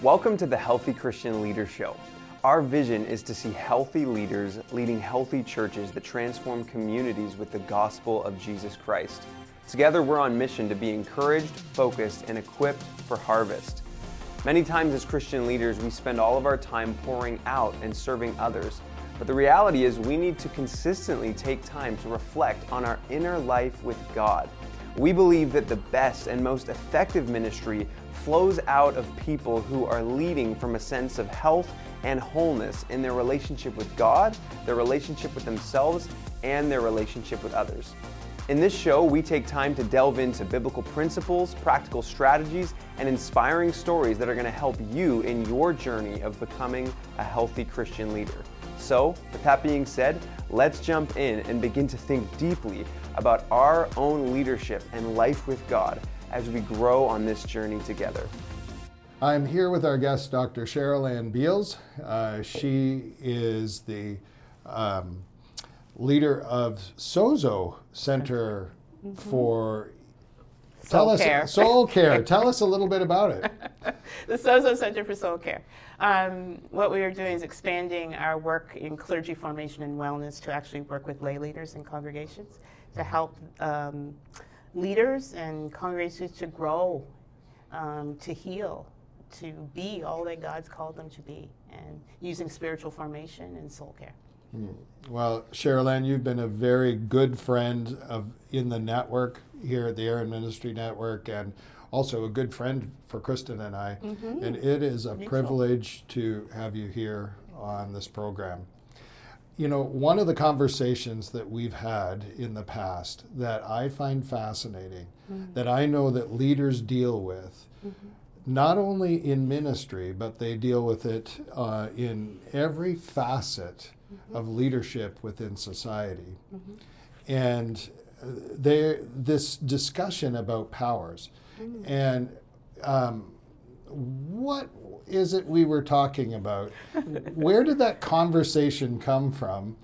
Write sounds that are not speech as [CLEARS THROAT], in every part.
Welcome to the Healthy Christian Leader Show. Our vision is to see healthy leaders leading healthy churches that transform communities with the gospel of Jesus Christ. Together, we're on mission to be encouraged, focused, and equipped for harvest. Many times, as Christian leaders, we spend all of our time pouring out and serving others. But the reality is, we need to consistently take time to reflect on our inner life with God. We believe that the best and most effective ministry flows out of people who are leading from a sense of health and wholeness in their relationship with God, their relationship with themselves, and their relationship with others. In this show, we take time to delve into biblical principles, practical strategies, and inspiring stories that are going to help you in your journey of becoming a healthy Christian leader. So, with that being said, let's jump in and begin to think deeply about our own leadership and life with God as we grow on this journey together. I'm here with our guest, Dr. Cheryl Ann Beals. Uh, she is the um, leader of Sozo Center mm-hmm. for Soul Tell care. us soul care. [LAUGHS] Tell us a little bit about it. the Sozo Center for Soul Care. Um, what we are doing is expanding our work in clergy formation and wellness to actually work with lay leaders and congregations to help um, leaders and congregations to grow, um, to heal, to be all that God's called them to be, and using spiritual formation and soul care. Hmm. Well, Cheryl Ann, you've been a very good friend of in the network here at the Aaron Ministry Network, and also a good friend for Kristen and I. Mm-hmm. And it is a privilege to have you here on this program. You know, one of the conversations that we've had in the past that I find fascinating, mm-hmm. that I know that leaders deal with, mm-hmm. not only in ministry, but they deal with it uh, in every facet mm-hmm. of leadership within society. Mm-hmm. And uh, there, this discussion about powers. Mm. And um, what is it we were talking about? Where did that conversation come from?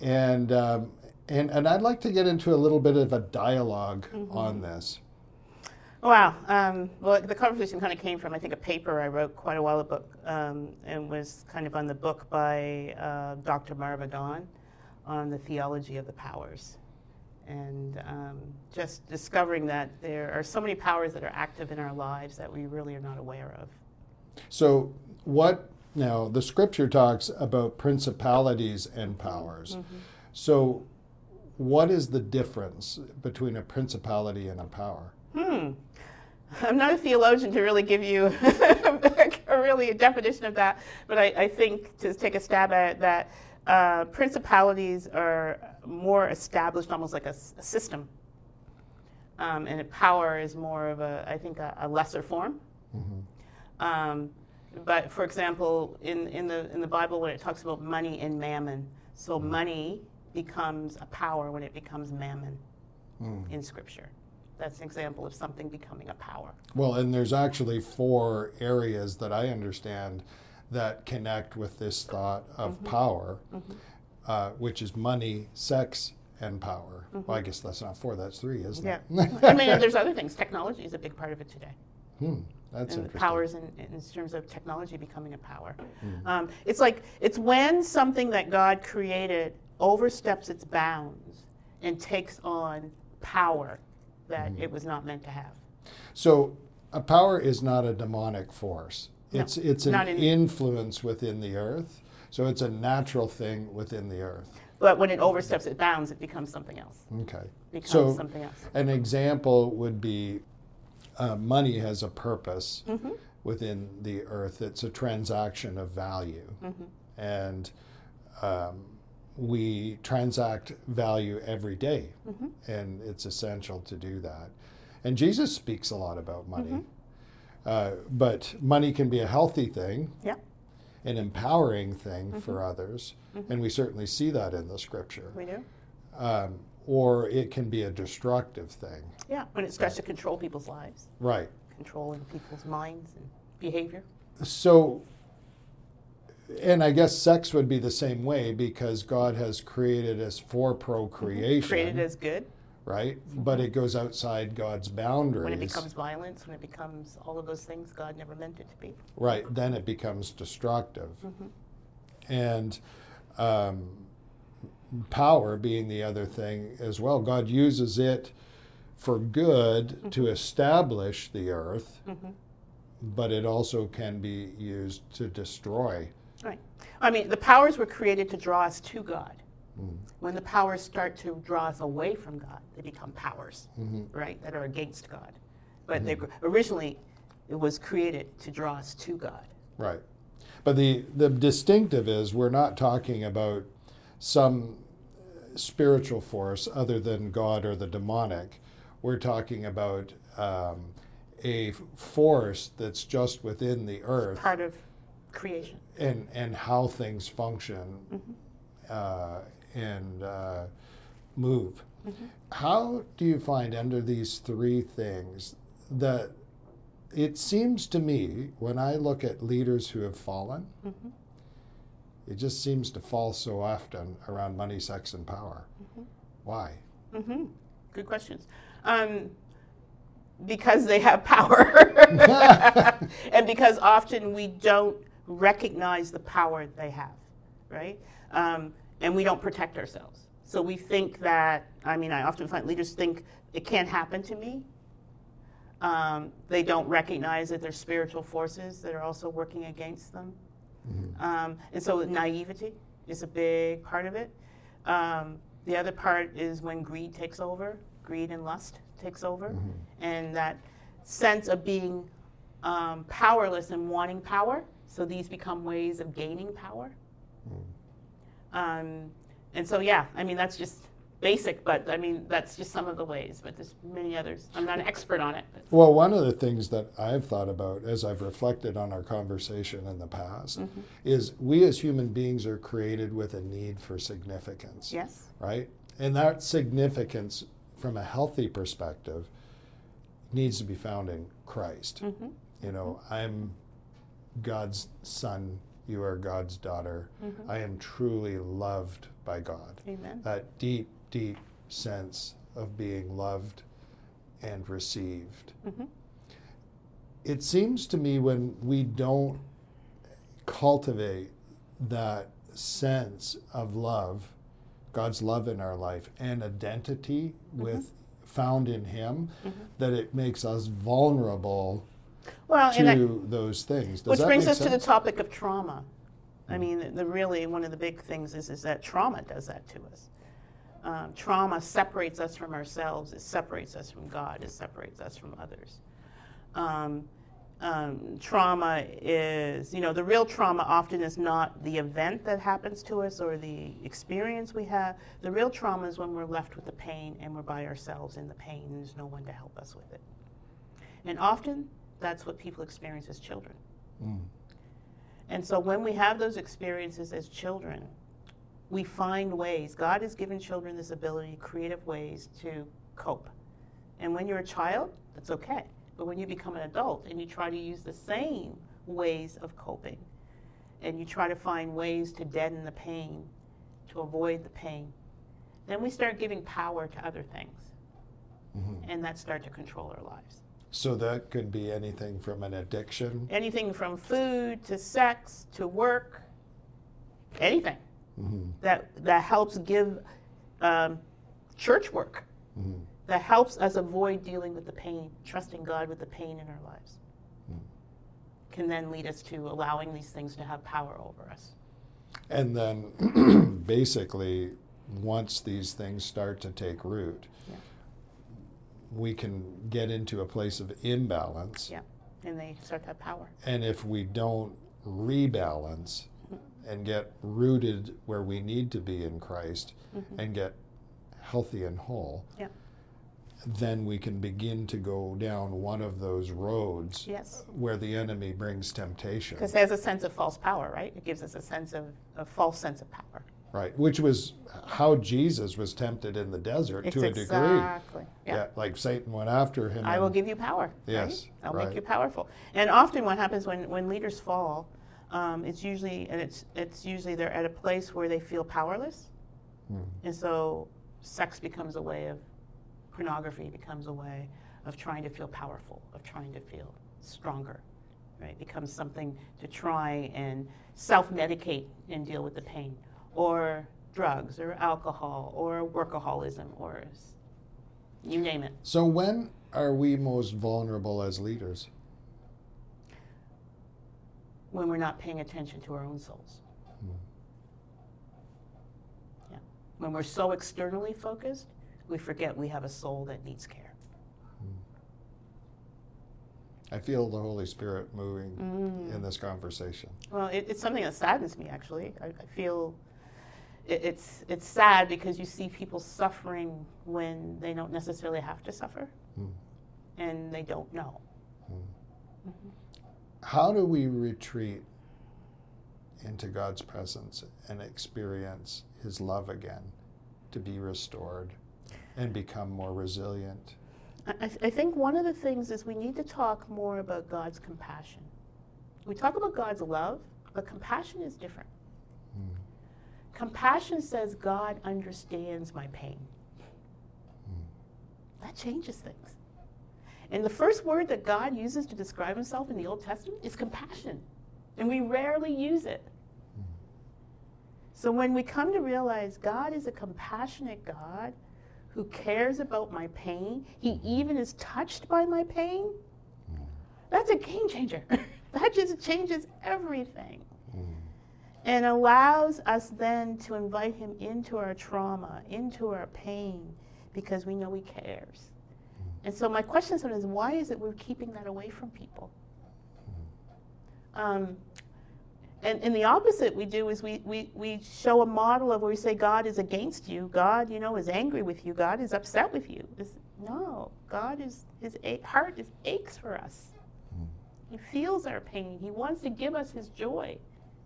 And, um, and, and I'd like to get into a little bit of a dialog mm-hmm. on this. Wow. Um, well, the conversation kind of came from, I think, a paper I wrote quite a while ago um, and was kind of on the book by uh, Dr. Marva Dawn on the theology of the powers and um, just discovering that there are so many powers that are active in our lives that we really are not aware of. So, what now? The scripture talks about principalities and powers. Mm-hmm. So, what is the difference between a principality and a power? Hmm. I'm not a theologian to really give you [LAUGHS] a really a definition of that, but I, I think to take a stab at it, that uh, principalities are more established, almost like a, a system. Um, and power is more of a, I think, a, a lesser form. Mm-hmm. Um, but for example, in, in, the, in the Bible, when it talks about money and mammon, so mm. money becomes a power when it becomes mammon mm. in Scripture. That's an example of something becoming a power. Well, and there's actually four areas that I understand that connect with this thought of mm-hmm. power. Mm-hmm uh, which is money, sex, and power. Mm-hmm. Well, I guess that's not four, that's three, isn't yeah. it? [LAUGHS] I mean, there's other things. Technology is a big part of it today. Hmm. That's and interesting. powers in, in, terms of technology becoming a power. Mm. Um, it's like it's when something that God created oversteps its bounds and takes on power that mm. it was not meant to have. So a power is not a demonic force. It's no, it's an influence within the earth. So it's a natural thing within the earth. But when it oversteps its bounds, it becomes something else. Okay. becomes so something else. An example would be uh, money has a purpose mm-hmm. within the earth. It's a transaction of value. Mm-hmm. And um, we transact value every day, mm-hmm. and it's essential to do that. And Jesus speaks a lot about money. Mm-hmm. Uh, but money can be a healthy thing. Yeah an empowering thing mm-hmm. for others, mm-hmm. and we certainly see that in the scripture. We do. Um, or it can be a destructive thing. Yeah, when it starts to control people's lives. Right. Controlling people's minds and behavior. So, and I guess sex would be the same way because God has created us for procreation. Mm-hmm. Created as good. Right? Mm-hmm. But it goes outside God's boundaries. When it becomes violence, when it becomes all of those things, God never meant it to be. Right, then it becomes destructive. Mm-hmm. And um, power being the other thing as well. God uses it for good mm-hmm. to establish the earth, but it also can be used to destroy. Right. I mean, the powers were created to draw us to God. When the powers start to draw us away from God, they become powers, right, that are against God. But they, originally, it was created to draw us to God. Right. But the, the distinctive is we're not talking about some spiritual force other than God or the demonic. We're talking about um, a force that's just within the earth Part of creation. and, and how things function uh, and uh, move. How do you find under these three things that it seems to me when I look at leaders who have fallen, it just seems to fall so often around money, sex, and power. Why? hmm Good questions. Um, because they have power, [LAUGHS] [LAUGHS] and because often we don't recognize the power they have, right? Um, and we don't protect ourselves. So we think that. I mean, I often find leaders think it can't happen to me. Um, they don't recognize that there's spiritual forces that are also working against them. Um, and so naivety is a big part of it. Um, the other part is when greed takes over, greed and lust takes over, and that sense of being um, powerless and wanting power. So these become ways of gaining power. Um, and so, yeah, I mean, that's just basic, but I mean, that's just some of the ways, but there's many others. I'm not an expert on it. But Well, one of the things that I've thought about as I've reflected on our conversation in the past is we as human beings are created with a need for significance. yes, right? And that significance, from a healthy perspective, needs to be found in Christ. You know, I'm God's son, you are God's daughter. Mm-hmm. I am truly loved by God. amen. That deep, deep sense of being loved and received. Mm-hmm. It seems to me when we don't cultivate that sense of love, God's love in our life, and identity mm-hmm. with found in Him, that it makes us vulnerable Well, to those things. Does Which that brings us to the topic of trauma. I mean, the really one of the big things is is that trauma does that to us. Um, trauma separates us from ourselves. It separates us from God. It separates us from others. Um, um, trauma is, you know, the real trauma often is not the event that happens to us or the experience we have. The real trauma is when we're left with the pain and we're by ourselves in the pain and there's no one to help us with it. And often that's what people experience as children. Mm. And so when we have those experiences as children, we find ways. God has given children this ability, creative ways to cope. And when you're a child, that's okay. But when you become an adult and you try to use the same ways of coping, and you try to find ways to deaden the pain, to avoid the pain, then we start giving power to other things. And that start to control our lives. So that could be anything from an addiction. anything from food to sex to work, anything Mhm. that that helps give um, church work Mhm. that helps us avoid dealing with the pain, trusting God with the pain in our lives, can then lead us to allowing these things to have power over us. And then [CLEARS THROAT] basically, once these things start to take root, Yeah. We can get into a place of imbalance. Yeah, and they start to have power. And if we don't rebalance mm-hmm. and get rooted where we need to be in Christ mm-hmm. and get healthy and whole, Yeah. then we can begin to go down one of those roads Yes, where the enemy brings temptation. because there's a sense of false power, right? It gives us a sense of a false sense of power. Right, which was how Jesus was tempted in the desert It's to a degree. exactly. Yeah. like Satan went after him. I will give you power. right? Yes, I'll right. make you powerful. And often, what happens when, when leaders fall, um, it's usually and it's it's usually they're at a place where they feel powerless, Hmm. and so sex becomes a way of pornography becomes a way of trying to feel powerful, of trying to feel stronger, right? It becomes something to try and self medicate and deal with the pain, or drugs, or alcohol, or workaholism, or you name it. So, when are we most vulnerable as leaders? When we're not paying attention to our own souls. Hmm. Yeah. When we're so externally focused, we forget we have a soul that needs care. I feel the Holy Spirit moving mm. in this conversation. Well, it, it's something that saddens me, actually. I, I feel it, it's, it's sad because you see people suffering when they don't necessarily have to suffer mm. and they don't know. Mm. Mm-hmm. How do we retreat into God's presence and experience His love again to be restored and become more resilient? I, th- I think one of the things is we need to talk more about God's compassion. We talk about God's love, but compassion is different. Compassion says God understands my pain. That changes things. And the first word that God uses to describe himself in the Old Testament is compassion. And we rarely use it. So when we come to realize God is a compassionate God, who cares about my pain, he even is touched by my pain, that's a game changer. [LAUGHS] that just changes everything. And allows us then to invite him into our trauma, into our pain, because we know he cares. Mm-hmm. And so my question is why is it we're keeping that away from people? Mm-hmm. Um, and, and the opposite we do is we, we, we show a model of where we say God is against you, God, you know, is angry with you, God is upset with you. It's, no, God is his heart is aches for us. Mm-hmm. He feels our pain. He wants to give us his joy,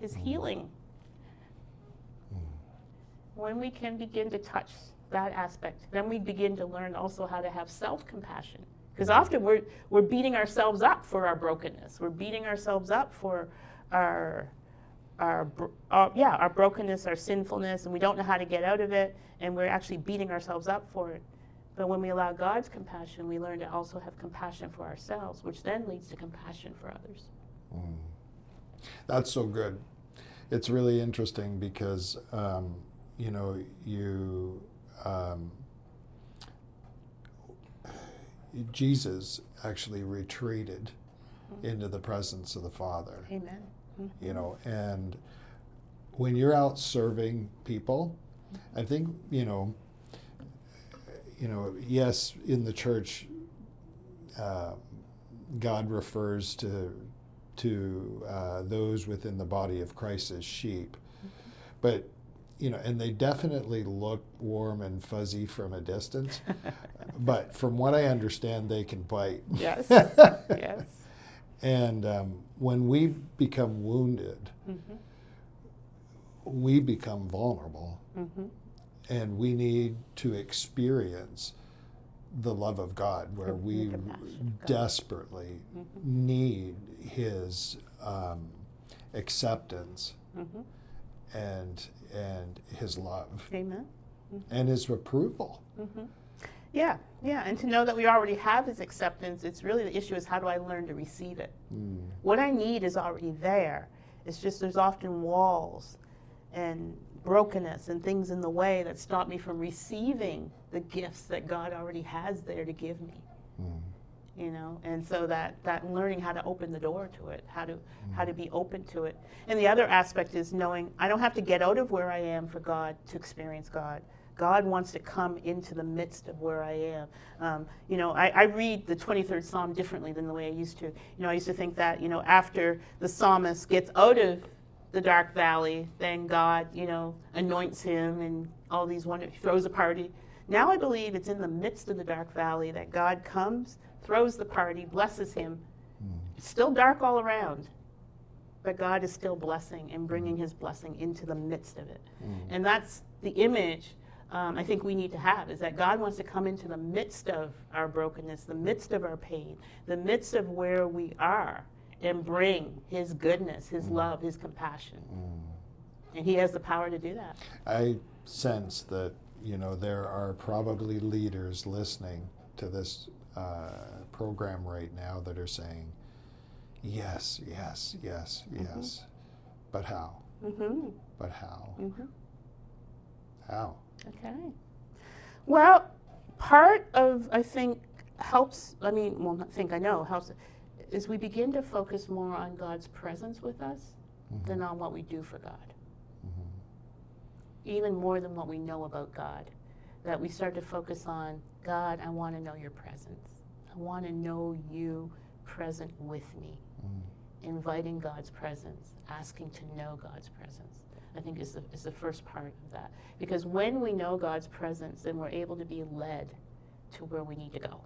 his healing. Hmm. When we can begin to touch that aspect, then we begin to learn also how to have self-compassion. Because hmm. often we're, we're beating ourselves up for our brokenness. We're beating ourselves up for our our, our, uh, yeah our brokenness our sinfulness and we don't know how to get out of it and we're actually beating ourselves up for it but when we allow god's compassion we learn to also have compassion for ourselves which then leads to compassion for others mm. That's so good it's really interesting because um, you know you um, jesus actually retreated mm-hmm. into the presence of the father amen mm-hmm. you know, and when you're out serving people, I think, you know, you know, yes, in the church, uh, God refers to to uh, those within the body of Christ as sheep, mm-hmm. but you know, and they definitely look warm and fuzzy from a distance. [LAUGHS] but from what I understand, they can bite. Yes. [LAUGHS] yes. And um, when we become wounded, mm-hmm. we become vulnerable. Mm-hmm. And we need to experience the love of God where we desperately mm-hmm. need His um, acceptance mm-hmm. and, and His love. Amen. And His approval. Mm-hmm. Yeah, yeah, and to know that we already have His acceptance, it's really the issue is how do I learn to receive it? Mm. What I need is already there. It's just there's often walls and brokenness and things in the way that stop me from receiving the gifts that God already has there to give me. Mm. You know, and so that that learning how to open the door to it, how to mm. how to be open to it. And the other aspect is knowing I don't have to get out of where I am for God to experience God. God wants to come into the midst of where I am. Um, you know, I, I, read the 23rd Psalm differently than the way I used to. You know, I used to think that, you know, after the psalmist gets out of the dark valley, then God, you know, anoints him and all these wonderful, throws a party. Now I believe it's in the midst of the dark valley that God comes, throws the party, blesses him. It's still dark all around, but God is still blessing and bringing his blessing into the midst of it. Mm. And that's the image um, I think we need to have is that God wants to come into the midst of our brokenness, the midst of our pain, the midst of where we are, and bring His goodness, His mm. love, His compassion. Mm. And He has the power to do that. I sense that you know, there are probably leaders listening to this uh, program right now that are saying, yes, yes, yes, Mm-hmm. yes. But how? Mm-hmm. But how? Mm-hmm. How? Okay. Well, part of I think helps. I mean, well, not think I know helps is we begin to focus more on God's presence with us mm-hmm. than on what we do for God. Mm-hmm. Even more than what we know about God. That we start to focus on God. I want to know Your presence. I want to know You present with me. Mm. Inviting God's presence, asking to know God's presence. I think is the, is the first part of that. Because when we know God's presence, then we're able to be led to where we need to go.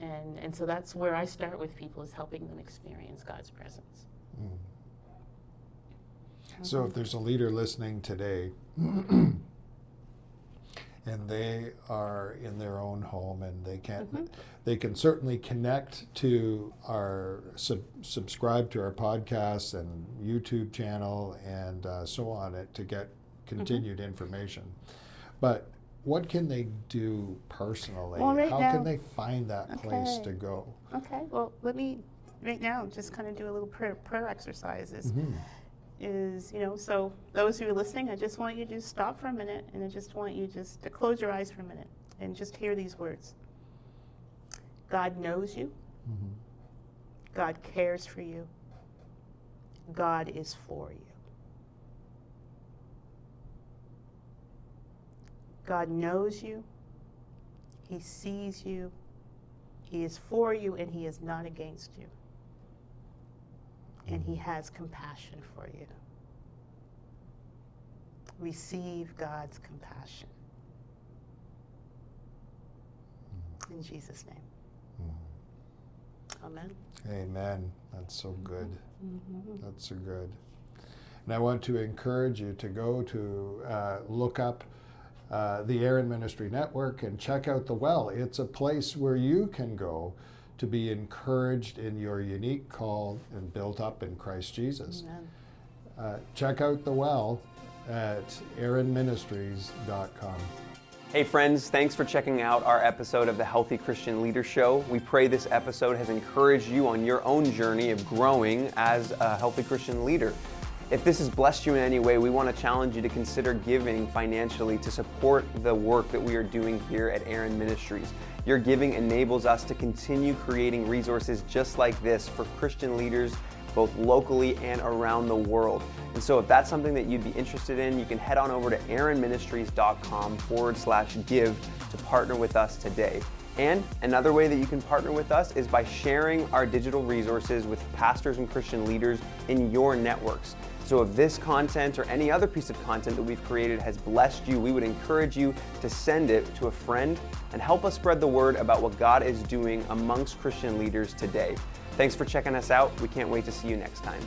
And, and so that's where I start with people is helping them experience God's presence. Mm. So if there's a leader listening today [CLEARS THROAT] and they are in their own home and they can't mm-hmm. they can certainly connect to our sub, subscribe to our podcast and YouTube channel and uh, so on it to get mm-hmm. continued information. But what can they do personally? Well, right How now- can they find that place to go? Okay, well, let me right now just kind of do a little prayer, prayer exercises. Mm-hmm. Is, you know, so those who are listening, I just want you to stop for a minute and I just want you just to close your eyes for a minute and just hear these words God knows you, mm-hmm. God cares for you, God is for you. God knows you, He sees you, He is for you, and He is not against you. And He has compassion for you. Receive God's compassion. Mm-hmm. In Jesus' name. Mm-hmm. Amen. Amen. That's so mm-hmm. good. That's so good. And I want to encourage you to go to uh, look up uh, the Aaron Ministry Network and check out the well. It's a place where you can go to be encouraged in your unique call and built up in Christ Jesus. Uh, check out the well at aaronministries.com. Hey, friends, thanks for checking out our episode of the Healthy Christian Leader Show. We pray this episode has encouraged you on your own journey of growing as a healthy Christian leader. If this has blessed you in any way, we want to challenge you to consider giving financially to support the work that we are doing here at Aaron Ministries. Your giving enables us to continue creating resources just like this for Christian leaders both locally and around the world. And so, if that's something that you'd be interested in, you can head on over to aaronministries.com forward slash give to partner with us today. And another way that you can partner with us is by sharing our digital resources with pastors and Christian leaders in your networks. So, if this content or any other piece of content that we've created has blessed you, we would encourage you to send it to a friend and help us spread the word about what God is doing amongst Christian leaders today. Thanks for checking us out. We can't wait to see you next time.